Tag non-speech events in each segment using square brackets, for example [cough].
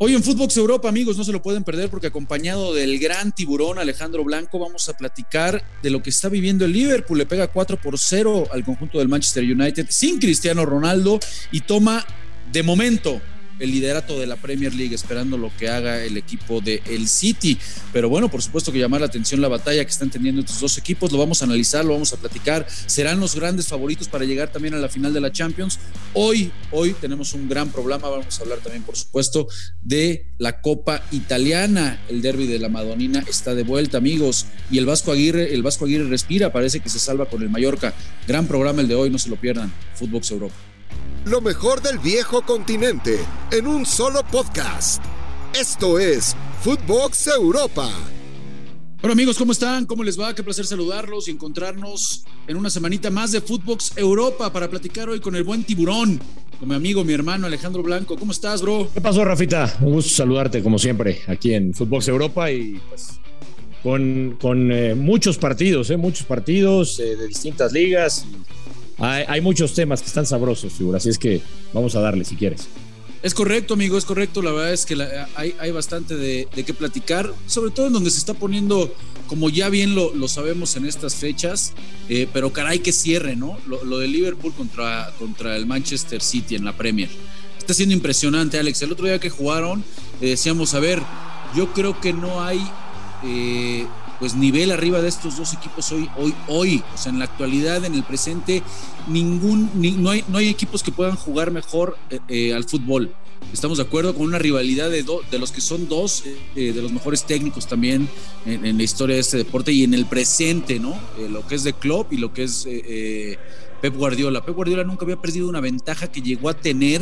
Hoy en Footbox Europa, amigos, no se lo pueden perder porque acompañado del gran tiburón Alejandro Blanco vamos a platicar de lo que está viviendo el Liverpool. Le pega 4 por 0 al conjunto del Manchester United sin Cristiano Ronaldo y toma de momento el liderato de la Premier League, esperando lo que haga el equipo de el City. Pero bueno, por supuesto que llamar la atención la batalla que están teniendo estos dos equipos, lo vamos a analizar, lo vamos a platicar. Serán los grandes favoritos para llegar también a la final de la Champions. Hoy, hoy tenemos un gran programa, vamos a hablar también, por supuesto, de la Copa Italiana. El derby de la Madonina está de vuelta, amigos. Y el Vasco Aguirre, el Vasco Aguirre respira, parece que se salva con el Mallorca. Gran programa el de hoy, no se lo pierdan. Footbox Europa. Lo mejor del viejo continente en un solo podcast. Esto es Footbox Europa. Bueno amigos, ¿cómo están? ¿Cómo les va? Qué placer saludarlos y encontrarnos en una semanita más de Footbox Europa para platicar hoy con el buen tiburón, con mi amigo, mi hermano Alejandro Blanco. ¿Cómo estás, bro? ¿Qué pasó, Rafita? Un gusto saludarte como siempre aquí en Footbox Europa y pues con, con eh, muchos partidos, eh, muchos partidos eh, de distintas ligas. Hay, muchos temas que están sabrosos, figura, así es que vamos a darle si quieres. Es correcto, amigo, es correcto. La verdad es que hay, bastante de, qué platicar, sobre todo en donde se está poniendo, como ya bien lo, sabemos en estas fechas, eh, pero caray que cierre, ¿no? Lo, de Liverpool contra, contra el Manchester City en la Premier. Está siendo impresionante, Alex. El otro día que jugaron, eh, decíamos, a ver, yo creo que no hay eh, pues nivel arriba de estos dos equipos hoy, hoy, hoy, o sea, en la actualidad, en el presente, ningún, no, hay, no hay equipos que puedan jugar mejor eh, eh, al fútbol. Estamos de acuerdo con una rivalidad de, de los que son dos eh, de los mejores técnicos también en, la historia de este deporte y en el presente, ¿no? lo que es de Klopp y lo que es Pep Guardiola. Pep Guardiola nunca había perdido una ventaja que llegó a tener,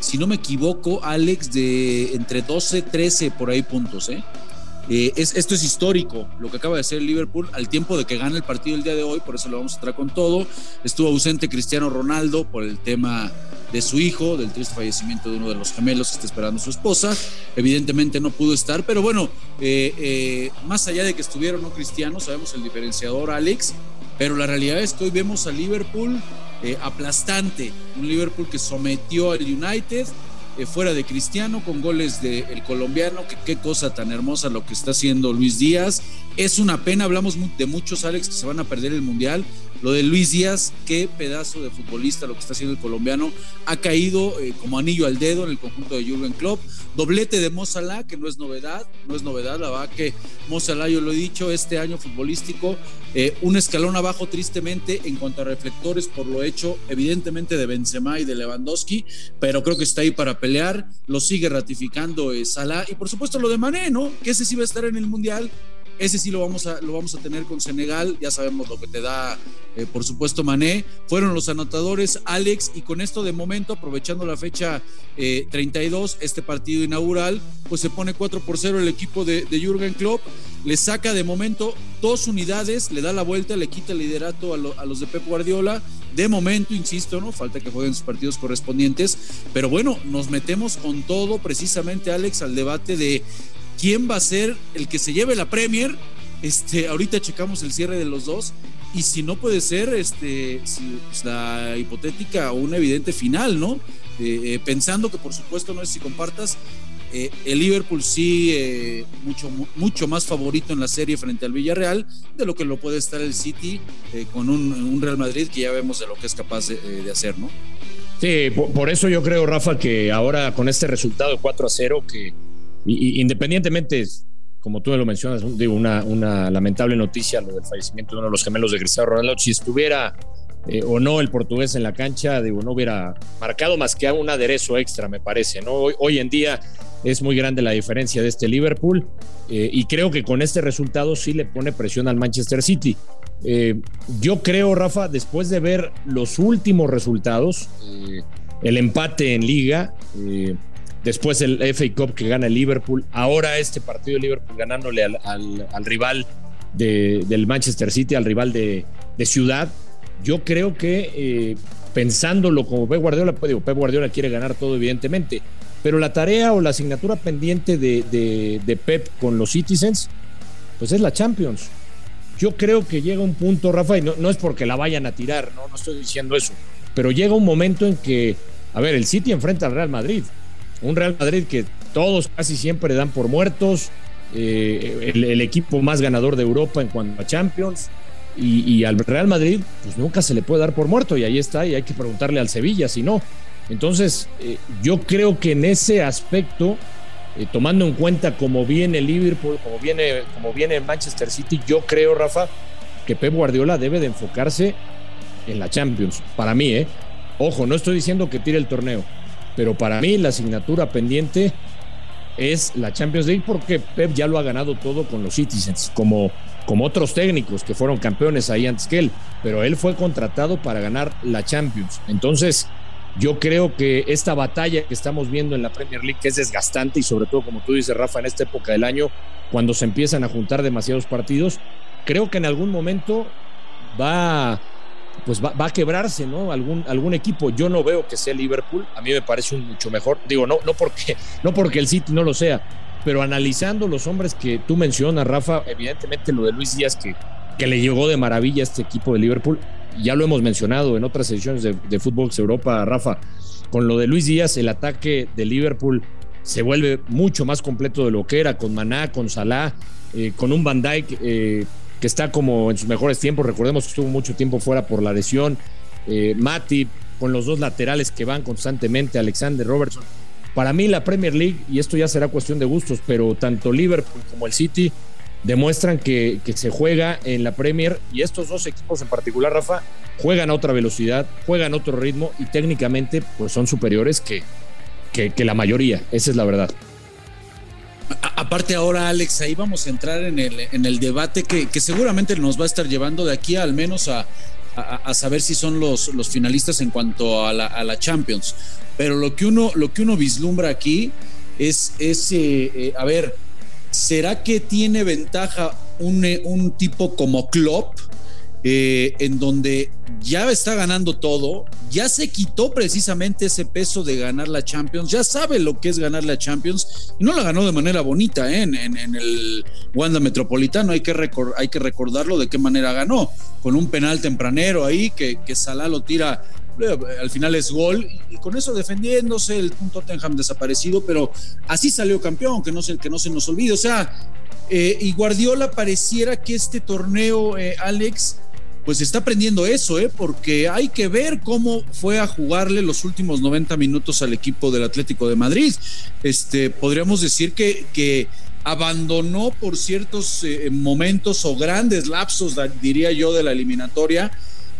si no me equivoco, Alex, de entre 12, 13 por ahí puntos, ¿eh? Eh, esto es histórico, lo que acaba de hacer el Liverpool al tiempo de que gana el partido el día de hoy, por eso lo vamos a traer con todo. Estuvo ausente Cristiano Ronaldo por el tema de su hijo, del triste fallecimiento de uno de los gemelos que está esperando su esposa. Evidentemente no pudo estar, pero bueno, eh, eh, más allá de que estuviera no Cristiano, sabemos el diferenciador Alex, pero la realidad es que hoy vemos al Liverpool aplastante, un Liverpool que sometió al United eh, fuera de Cristiano, con goles del el colombiano, que qué cosa tan hermosa lo que está haciendo Luis Díaz. Es una pena, hablamos de muchos, Alex, que se van a perder el Mundial. Lo de Luis Díaz, qué pedazo de futbolista lo que está haciendo el colombiano. Ha caído eh, como anillo al dedo en el conjunto de Jürgen Klopp. Doblete de Mozalá, que no es novedad, no es novedad, la verdad que Mozalá, yo lo he dicho, este año futbolístico, eh, un escalón abajo tristemente en cuanto a reflectores por lo hecho, evidentemente de Benzema y de Lewandowski, pero creo que está ahí para pelear, lo sigue ratificando eh, Salah y por supuesto lo de Mané, ¿no? Que ese sí va a estar en el Mundial, ese sí lo vamos a, lo vamos a tener con Senegal, ya sabemos lo que te da, eh, por supuesto, Mané. Fueron los anotadores Alex y con esto de momento, aprovechando la fecha 32, eh, este partido inaugural, pues se pone 4 por 0 el equipo de, de Jürgen Klopp, le saca de momento dos unidades, le da la vuelta, le quita el liderato a, a los de Pep Guardiola. De momento, insisto, ¿no? Falta que jueguen sus partidos correspondientes, pero bueno, nos metemos con todo precisamente, Alex, al debate de quién va a ser el que se lleve la Premier. Este, ahorita checamos el cierre de los dos y si no puede ser este, pues, la hipotética o una evidente final, ¿no? Eh, eh, pensando que por supuesto, no es si compartas, eh, el Liverpool sí mucho, mucho más favorito en la serie frente al Villarreal de lo que lo puede estar el City con un, Real Madrid que ya vemos de lo que es capaz de, hacer, ¿no? Sí, por, por, eso yo creo, Rafa, que ahora con este resultado 4 a 0 que y, independientemente, como tú lo mencionas, digo, una, lamentable noticia lo del fallecimiento de uno de los gemelos de Cristiano Ronaldo. Si estuviera eh, o no el portugués en la cancha, digo, no hubiera marcado más que un aderezo extra, me parece. hoy en día es muy grande la diferencia de este Liverpool eh, y creo que con este resultado sí le pone presión al Manchester City. Eh, yo creo, Rafa, después de ver los últimos resultados, el empate en liga, después el FA Cup que gana el Liverpool, ahora este partido de Liverpool ganándole al, rival del Manchester City, al rival de, ciudad. Yo creo que eh, pensándolo como Pep Guardiola, pues digo, Pep Guardiola quiere ganar todo evidentemente, pero la tarea o la asignatura pendiente de, Pep con los Citizens, pues es la Champions. Yo creo que llega un punto, Rafa, y no, no es porque la vayan a tirar, no, no estoy diciendo eso, pero llega un momento en que, a ver, el City enfrenta al Real Madrid Un Real Madrid que todos casi siempre dan por muertos, eh, el, equipo más ganador de Europa en cuanto a Champions. Y, al Real Madrid, pues nunca se le puede dar por muerto, y ahí está, y hay que preguntarle al Sevilla si no. Entonces, eh, yo creo que en ese aspecto, eh, tomando en cuenta cómo viene Liverpool, cómo viene, cómo viene Manchester City, yo creo, Rafa, que Pep Guardiola debe de enfocarse en la Champions. Para mí, ¿eh? Ojo, no estoy diciendo que tire el torneo, pero para mí la asignatura pendiente es la Champions League porque Pep ya lo ha ganado todo con los Citizens, como, como otros técnicos que fueron campeones ahí antes que él, pero él fue contratado para ganar la Champions. Entonces, yo creo que esta batalla que estamos viendo en la Premier League, que es desgastante y sobre todo, como tú dices, Rafa, en esta época del año, cuando se empiezan a juntar demasiados partidos, creo que en algún momento va pues va, a quebrarse, ¿no? Algún, algún equipo. Yo no veo que sea Liverpool. A mí me parece un mucho mejor. Digo, no, no, porque, [laughs] no porque el City no lo sea, pero analizando los hombres que tú mencionas, Rafa, evidentemente lo de Luis Díaz, que, que le llegó de maravilla a este equipo de Liverpool. Ya lo hemos mencionado en otras ediciones de, de Fútbol Europa, Rafa. Con lo de Luis Díaz, el ataque de Liverpool se vuelve mucho más completo de lo que era, con Maná, con Salah, eh, con un Van Dijk. Eh, que está como en sus mejores tiempos. Recordemos que estuvo mucho tiempo fuera por la lesión. Eh, Mati, con los dos laterales que van constantemente, Alexander Robertson. Para mí la Premier League, y esto ya será cuestión de gustos, pero tanto Liverpool como el City demuestran que, se juega en la Premier y estos dos equipos en particular, Rafa, juegan a otra velocidad, juegan a otro ritmo y técnicamente pues son superiores que, que la mayoría, esa es la verdad aparte ahora, Alex, ahí vamos a entrar en el, en el debate que, seguramente nos va a estar llevando de aquí al menos a, saber si son los, los finalistas en cuanto a la, Champions. Pero lo que uno, lo que uno vislumbra aquí es, es eh, eh, a ver, ¿será que tiene ventaja un, un tipo como Klopp? Eh, en donde ya está ganando todo, ya se quitó precisamente ese peso de ganar la Champions, ya sabe lo que es ganar la Champions y no la ganó de manera bonita ¿eh? en, el Wanda Metropolitano, hay que, hay que recordarlo de qué manera ganó, con un penal tempranero ahí que, que Salah lo tira eh, al final es gol y, con eso defendiéndose el Tottenham desaparecido, pero así salió campeón, que no se, que no se nos olvide. O sea, y Guardiola pareciera que este torneo, Alex, pues está aprendiendo eso, ¿eh? porque hay que ver cómo fue a jugarle los últimos 90 minutos al equipo del Atlético de Madrid. Este, podríamos decir que, que abandonó por ciertos eh, momentos o grandes lapsos, diría yo, de la eliminatoria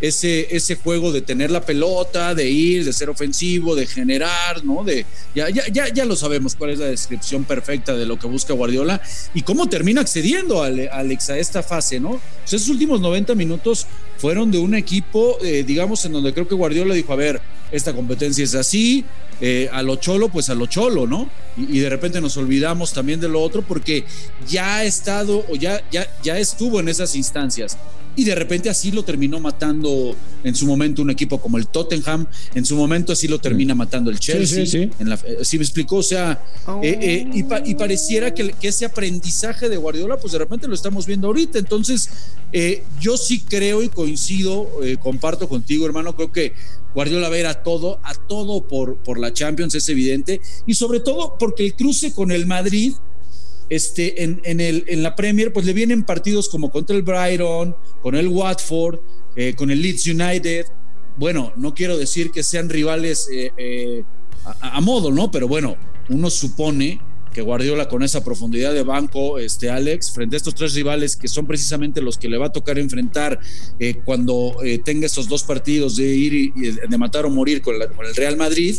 ese, ese juego de tener la pelota, de ir, de ser ofensivo, de generar, ¿no? De, ya, ya, ya, ya lo sabemos cuál es la descripción perfecta de lo que busca Guardiola y cómo termina accediendo Alex a esta fase, ¿no? Esos últimos 90 minutos fueron de un equipo, eh, digamos, en donde creo que Guardiola dijo, a ver, esta competencia es así, eh, a lo cholo, pues a lo cholo, ¿no? Y, de repente nos olvidamos también de lo otro porque ya ha estado o ya, ya, ya estuvo en esas instancias y de repente así lo terminó matando en su momento un equipo como el Tottenham, en su momento así lo termina matando el Chelsea. Sí, En la, eh, me explicó? O sea, eh, eh, y, pareciera que, ese aprendizaje de Guardiola, pues de repente lo estamos viendo ahorita. Entonces, yo sí creo y coincido, comparto contigo, hermano, creo que Guardiola va a ir a todo, a todo por, por la Champions, es evidente, y sobre todo porque el cruce con el Madrid este, en, la Premier, pues le vienen partidos como contra el Brighton, con el Watford, eh, con el Leeds United. Bueno, no quiero decir que sean rivales eh, eh, a, modo, ¿no? Pero bueno, uno supone que Guardiola con esa profundidad de banco, este Alex, frente a estos tres rivales que son precisamente los que le va a tocar enfrentar cuando tenga esos dos partidos de ir y, de matar o morir con el Real Madrid,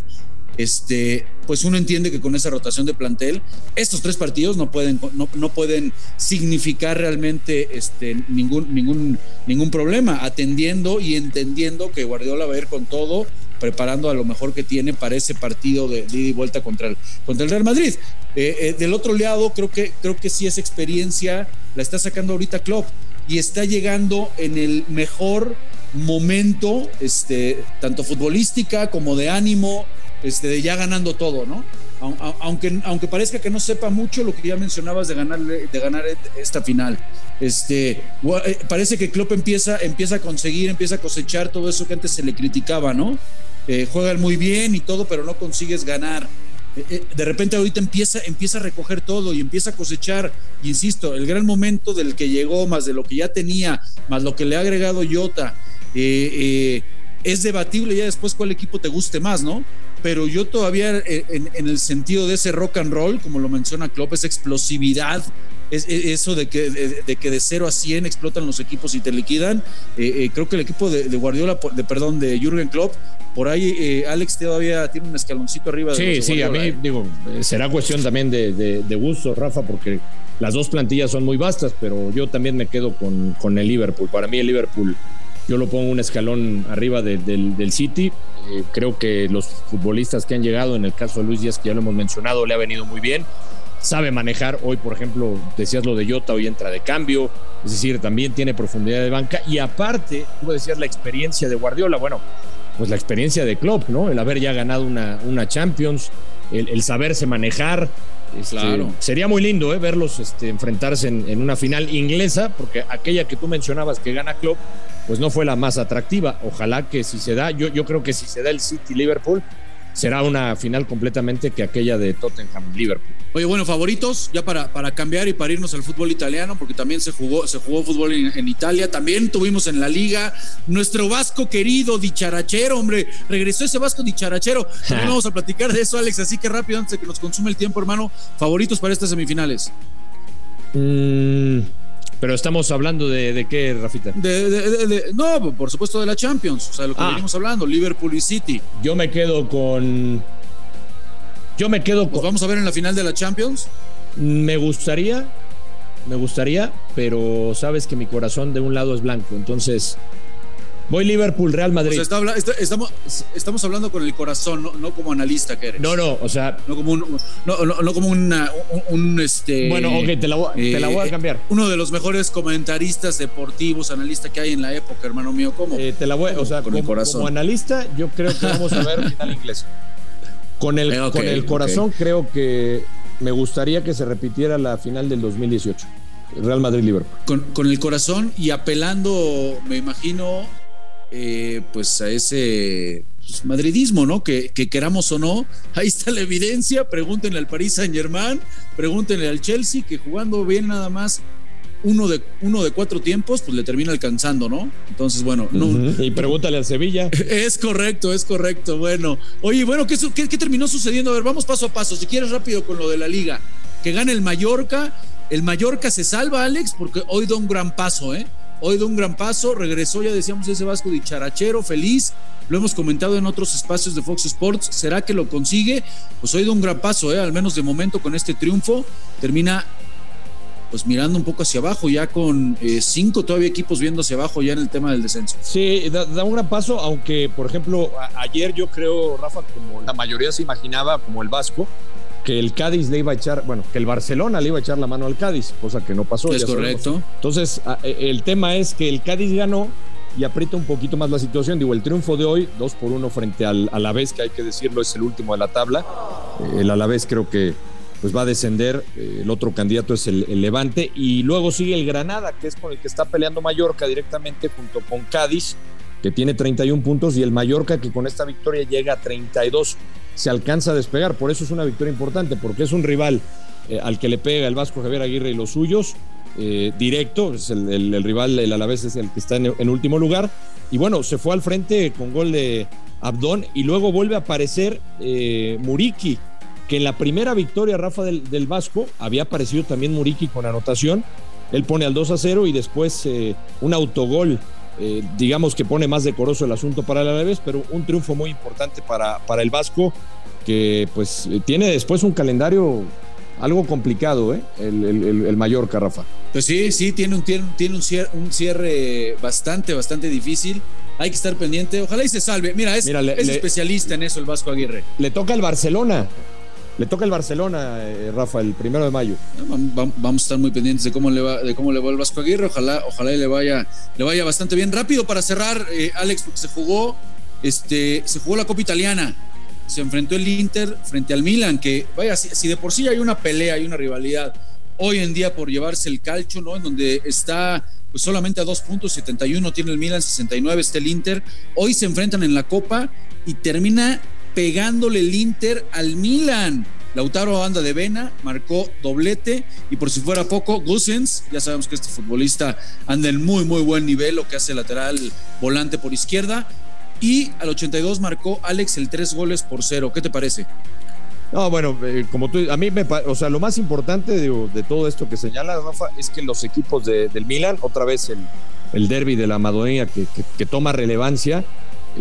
este, pues uno entiende que con esa rotación de plantel, estos tres partidos no pueden, no, pueden significar realmente este, ningún, ningún, ningún problema, atendiendo y entendiendo que Guardiola va a ir con todo, preparando a lo mejor que tiene para ese partido de, ida y vuelta contra el, contra el Real Madrid. Eh, eh, del otro lado, creo que, creo que sí esa experiencia la está sacando ahorita Klopp y está llegando en el mejor momento, este, tanto futbolística como de ánimo, este, ya ganando todo, ¿no? Aunque, aunque parezca que no sepa mucho lo que ya mencionabas de ganar, de ganar esta final. Este, eh, parece que Klopp empieza, empieza a conseguir, empieza a cosechar todo eso que antes se le criticaba, ¿no? Eh, juegan muy bien y todo, pero no consigues ganar. eh, de repente ahorita empieza, empieza a recoger todo y empieza a cosechar, insisto, el gran momento del que llegó, más de lo que ya tenía, más lo que le ha agregado Jota, es debatible ya después cuál equipo te guste más, ¿no? Pero yo todavía en, en, el sentido de ese rock and roll, como lo menciona Klopp, esa explosividad, es, eso de que, de, que de 0 a 100 explotan los equipos y te liquidan. Eh, eh, creo que el equipo de, Guardiola, de, perdón, de Jürgen Klopp, por ahí eh, Alex todavía tiene un escaloncito arriba. De sí, sí, a mí digo, será cuestión también de, gusto, Rafa, porque las dos plantillas son muy vastas, pero yo también me quedo con, con el Liverpool. Para mí el Liverpool, yo lo pongo un escalón arriba del, del City. Creo que los futbolistas que han llegado, en el caso de Luis Díaz, que ya lo hemos mencionado, le ha venido muy bien sabe manejar. Hoy, por ejemplo, decías lo de Jota, hoy entra de cambio, es decir, también tiene profundidad de banca. Y aparte, tú decías la experiencia de Guardiola, bueno, pues la experiencia de Klopp, ¿no? El haber ya ganado una, una Champions, el, saberse manejar. Este, claro. Sería muy lindo ¿eh? verlos este, enfrentarse en, una final inglesa, porque aquella que tú mencionabas que gana Klopp, pues no fue la más atractiva. Ojalá que si se da, yo, yo creo que si se da el City-Liverpool, será una final completamente que aquella de Tottenham-Liverpool. Oye, bueno, favoritos, ya para, para cambiar y para irnos al fútbol italiano, porque también se jugó, se jugó fútbol en, Italia, también tuvimos en la liga nuestro vasco querido dicharachero, hombre, regresó ese vasco dicharachero. También [laughs] vamos a platicar de eso, Alex, así que rápido, antes de que nos consume el tiempo, hermano, favoritos para estas semifinales. Mmm pero estamos hablando de, de qué, Rafita? no, por supuesto de la Champions, o sea, lo que ah. venimos hablando, Liverpool y City. Yo me quedo con. Yo me quedo con. vamos a ver en la final de la Champions? Me gustaría, me gustaría, pero sabes que mi corazón de un lado es blanco, entonces Voy Liverpool, Real Madrid. estamos, estamos hablando con el corazón, no, como analista que eres. No, no, o sea. No como un. No, como un, este. Bueno, ok, te la, voy a eh, cambiar. Uno de los mejores comentaristas deportivos, analista que hay en la época, hermano mío. ¿Cómo? Eh, te la voy, o sea, con como, el corazón. como analista, yo creo que vamos a ver final inglés. Con el, [laughs] eh, con el corazón, creo que me gustaría que se repitiera la final del 2018. Real Madrid-Liverpool. Con, con el corazón y apelando, me imagino, eh, pues a ese pues, madridismo, ¿no? Que, queramos o no, [laughs] ahí está la evidencia, pregúntenle al Paris Saint Germain, pregúntenle al Chelsea, que jugando bien nada más uno de, uno de cuatro tiempos, pues le termina alcanzando, ¿no? Entonces, bueno, Y pregúntale al Sevilla. [laughs] Es correcto, es correcto. Bueno, oye, bueno, ¿qué, ¿qué, qué, terminó sucediendo? A ver, vamos paso a paso. Si quieres rápido con lo de la liga. Que gane el Mallorca. El Mallorca se salva, Alex, porque hoy da un gran paso, ¿eh? Hoy de un gran paso, regresó, ya decíamos, ese Vasco dicharachero, feliz. Lo hemos comentado en otros espacios de Fox Sports. ¿Será que lo consigue? Pues hoy de un gran paso, ¿eh? al menos de momento con este triunfo. Termina pues mirando un poco hacia abajo, ya con eh, cinco todavía equipos viendo hacia abajo ya en el tema del descenso. Sí, da, da, un gran paso, aunque por ejemplo ayer yo creo, Rafa, como la mayoría se imaginaba, como el Vasco, que el Cádiz le iba a echar, bueno, que el Barcelona le iba a echar la mano al Cádiz, cosa que no pasó. Es correcto. Entonces, e, el tema es que el Cádiz ganó y aprieta un poquito más la situación. Digo, el triunfo de hoy, dos por uno frente al Alavés, que hay que decirlo, es el último de la tabla. Eh, el Alavés creo que pues va a descender, eh, el otro candidato es el, el, Levante, y luego sigue el Granada, que es con el que está peleando Mallorca directamente junto con Cádiz, que tiene 31 puntos, y el Mallorca que con esta victoria llega a 32 se alcanza a despegar. Por eso es una victoria importante, porque es un rival eh, al que le pega el Vasco Javier Aguirre y los suyos, eh, directo, es el, rival, el Alavés es el que está en, último lugar. Y bueno, se fue al frente con gol de Abdón y luego vuelve a aparecer eh, Muriki, que en la primera victoria, Rafa del, del, Vasco, había aparecido también Muriki con anotación. Él pone al 2 a 0 y después un autogol eh, digamos que pone más decoroso el asunto para el Alavés, pero un triunfo muy importante para, para el Vasco, que pues tiene después un calendario algo complicado, ¿eh? el, el, el Mallorca, Rafa. Pues sí, sí, tiene un, tiene un, cierre, un cierre bastante, bastante difícil. Hay que estar pendiente. Ojalá y se salve. Mira, es, es especialista en eso el Vasco Aguirre. Le toca el Barcelona. Le toca el Barcelona, eh, Rafa, el primero de mayo. Vamos a estar muy pendientes de cómo le va, de cómo le va el Vasco Aguirre. Ojalá, ojalá le vaya, le vaya bastante bien. Rápido para cerrar, eh, Alex, porque se jugó, este, se jugó la Copa Italiana. Se enfrentó el Inter frente al Milan, que vaya, si, de por sí hay una pelea, hay una rivalidad hoy en día por llevarse el calcho, ¿no? En donde está pues solamente a dos puntos, 71 tiene el Milan, 69 está el Inter. Hoy se enfrentan en la Copa y termina pegándole el Inter al Milan. Lautaro Banda de Vena marcó doblete y por si fuera poco, Gusens, ya sabemos que este futbolista anda en muy muy buen nivel, lo que hace lateral volante por izquierda. Y al 82 marcó Alex el tres goles por cero. ¿Qué te parece? No, bueno, eh, como tú, a mí me, o sea, lo más importante de, todo esto que señala Rafa es que los equipos del Milan, otra vez el, el derby de la Madonia que, toma relevancia,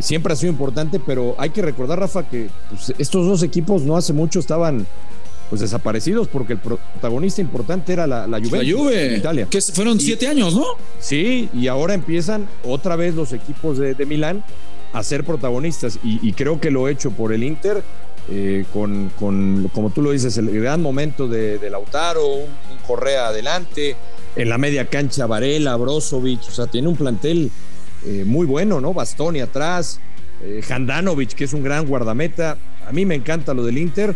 siempre ha sido importante, pero hay que recordar, Rafa, que pues, estos dos equipos no hace mucho estaban pues desaparecidos porque el protagonista importante era la, la Juventus. La Juve, Italia. Que fueron siete años, ¿no? Sí, y ahora empiezan otra vez los equipos de, de Milán a ser protagonistas y, creo que lo he hecho por el Inter eh, con, con, como tú lo dices, el gran momento de, Lautaro, un, Correa adelante, en la media cancha Varela, Brozovic, o sea, tiene un plantel eh, muy bueno, ¿no? Bastoni atrás, eh, Handanovic, que es un gran guardameta. A mí me encanta lo del Inter,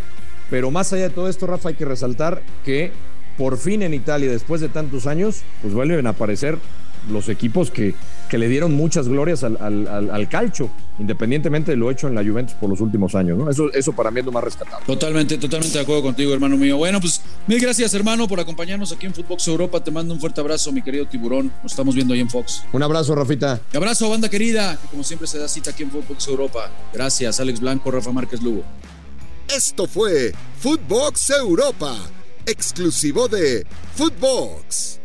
pero más allá de todo esto, Rafa, hay que resaltar que por fin en Italia, después de tantos años, pues vuelven a aparecer los equipos que, que le dieron muchas glorias al, al, calcio, independientemente de lo hecho en la Juventus por los últimos años. ¿no? Eso, eso para mí es lo más rescatable. Totalmente, totalmente de acuerdo contigo, hermano mío. Bueno, pues mil gracias, hermano, por acompañarnos aquí en Footbox Europa. Te mando un fuerte abrazo, mi querido tiburón. Nos estamos viendo ahí en Fox. Un abrazo, Rafita. Un abrazo, banda querida, que como siempre se da cita aquí en Footbox Europa. Gracias, Alex Blanco, Rafa Márquez Lugo. Esto fue Footbox Europa, exclusivo de Footbox.